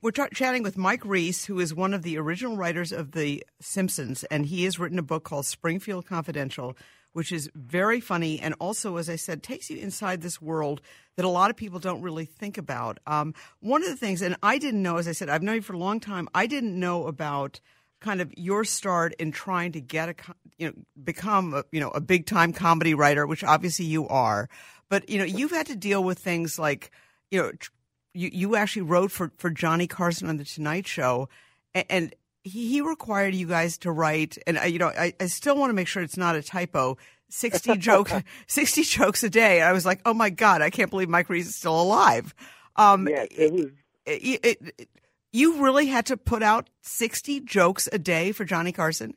We're chatting with Mike Reiss, who is one of the original writers of The Simpsons, and he has written a book called Springfield Confidential, which is very funny and also, as I said, takes you inside this world that a lot of people don't really think about. Um, one of the things, and I didn't know, as I said, I've known you for a long time, I didn't know about kind of your start in trying to get a, you know, become, a, you know, a big time comedy writer, which obviously you are. But, you know, you've had to deal with things like, you know, tr- you, you actually wrote for, for Johnny Carson on the Tonight Show, and, and he, he required you guys to write, and I, you know, I, I still want to make sure it's not a typo. Sixty joke, sixty jokes a day. I was like, oh my god, I can't believe Mike Reiss is still alive. Um, yes, it was. It, it, it, you really had to put out sixty jokes a day for Johnny Carson.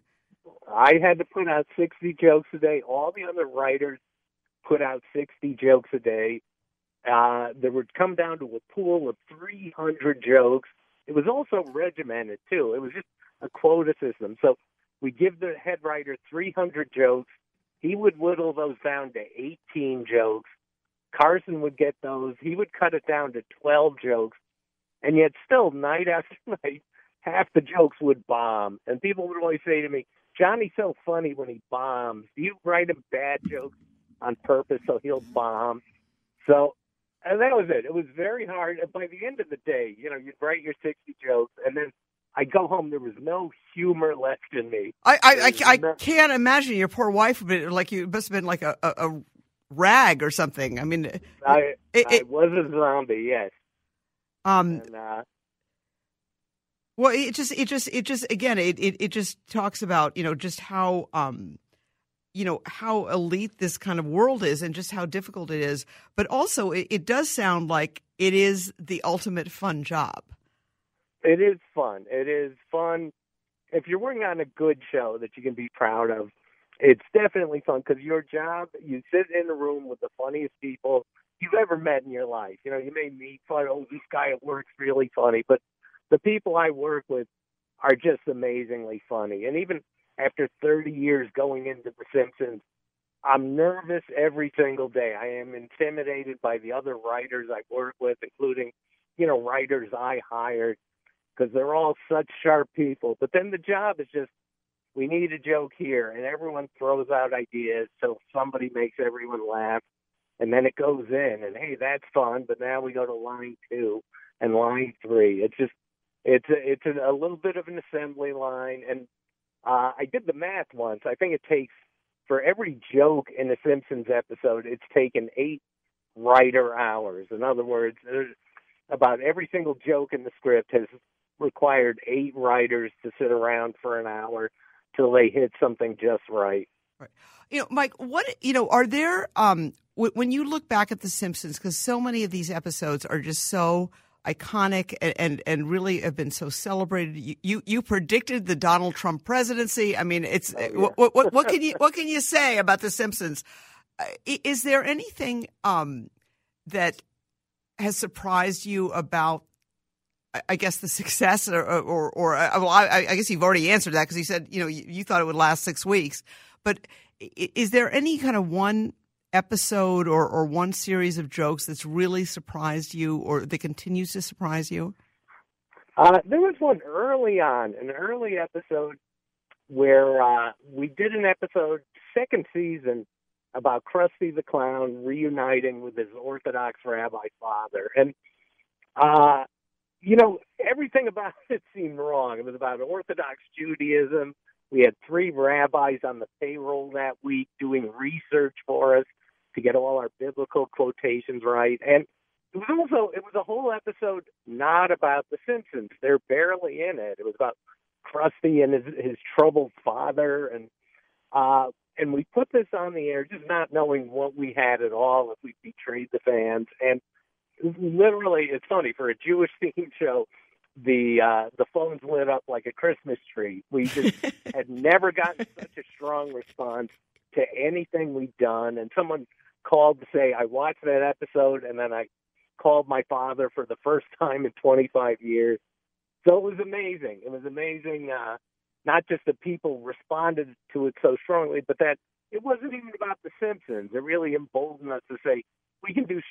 I had to put out 60 jokes a day. All the other writers put out 60 jokes a day. Uh, there would come down to a pool of 300 jokes. It was also regimented too. It was just a quota system. So we give the head writer 300 jokes. He would whittle those down to 18 jokes. Carson would get those. He would cut it down to 12 jokes. And yet still night after night, half the jokes would bomb. And people would always say to me, Johnny's so funny when he bombs. Do you write him bad jokes on purpose so he'll bomb? So and that was it. It was very hard. And by the end of the day, you know, you'd write your 60 jokes, and then I go home. There was no humor left in me. I I, I, I no- can't imagine your poor wife be like you must have been like a, a, a rag or something. I mean, I, it- I it- was a zombie, yes. um, And uh, Well, it just, it just, it just, again, it, it, it just talks about, you know, just how, um, you know, how elite this kind of world is and just how difficult it is. But also, it, it does sound like it is the ultimate fun job. it is fun. It is fun. If you're working on a good show that you can be proud of, it's definitely fun because your job, you sit in a room with the funniest people you've ever met in your life. You know, you may meet, fun, oh, this guy at work's really funny, but the people I work with are just amazingly funny. And even after 30 years going into The Simpsons, I'm nervous every single day. I am intimidated by the other writers I work with, including, you know, writers I hired, because they're all such sharp people. But then the job is just, we need a joke here, and everyone throws out ideas till somebody makes everyone laugh, and then it goes in, and hey, that's fun. But now we go to line two and line three. It's just, it's a, it's a, a little bit of an assembly line, and uh, I did the math once. I think it takes for every joke in a Simpsons episode, it's taken eight writer hours. In other words, about every single joke in the script has required eight writers to sit around for an hour till they hit something just right. right. You know, Mike, what, you know, are there, um, w- when you look back at The Simpsons, because so many of these episodes are just so iconic and, and, and really have been so celebrated. You, you, you predicted the Donald Trump presidency. I mean, it's, what, what, what can you, what can you say about The Simpsons? Is there anything, um, that has surprised you about I- I guess the success, or or, or uh, well, I, I guess you've already answered that because you said you know you, you thought it would last six weeks. But is there any kind of one episode or or one series of jokes that's really surprised you, or that continues to surprise you? Uh, there was one early on, an early episode where uh, we did an episode, second season, about Krusty the Clown reuniting with his Orthodox rabbi father. And, uh, you know, everything about it seemed wrong. It was about Orthodox Judaism. We had three rabbis on the payroll that week doing research for us to get all our biblical quotations right. And it was also it was a whole episode not about the Simpsons. They're barely in it. It was about Krusty and his his troubled father and uh and we put this on the air just not knowing what we had at all if we betrayed the fans and literally it's funny for a Jewish themed show the uh, the phones lit up like a Christmas tree. We just had never gotten such a strong response to anything we'd done. And someone called to say, "I watched that episode," and then I called my father for the first time in 25 years. So it was amazing. It was amazing. Uh, not just that people responded to it so strongly, but that it wasn't even about The Simpsons. It really emboldened us to say we can do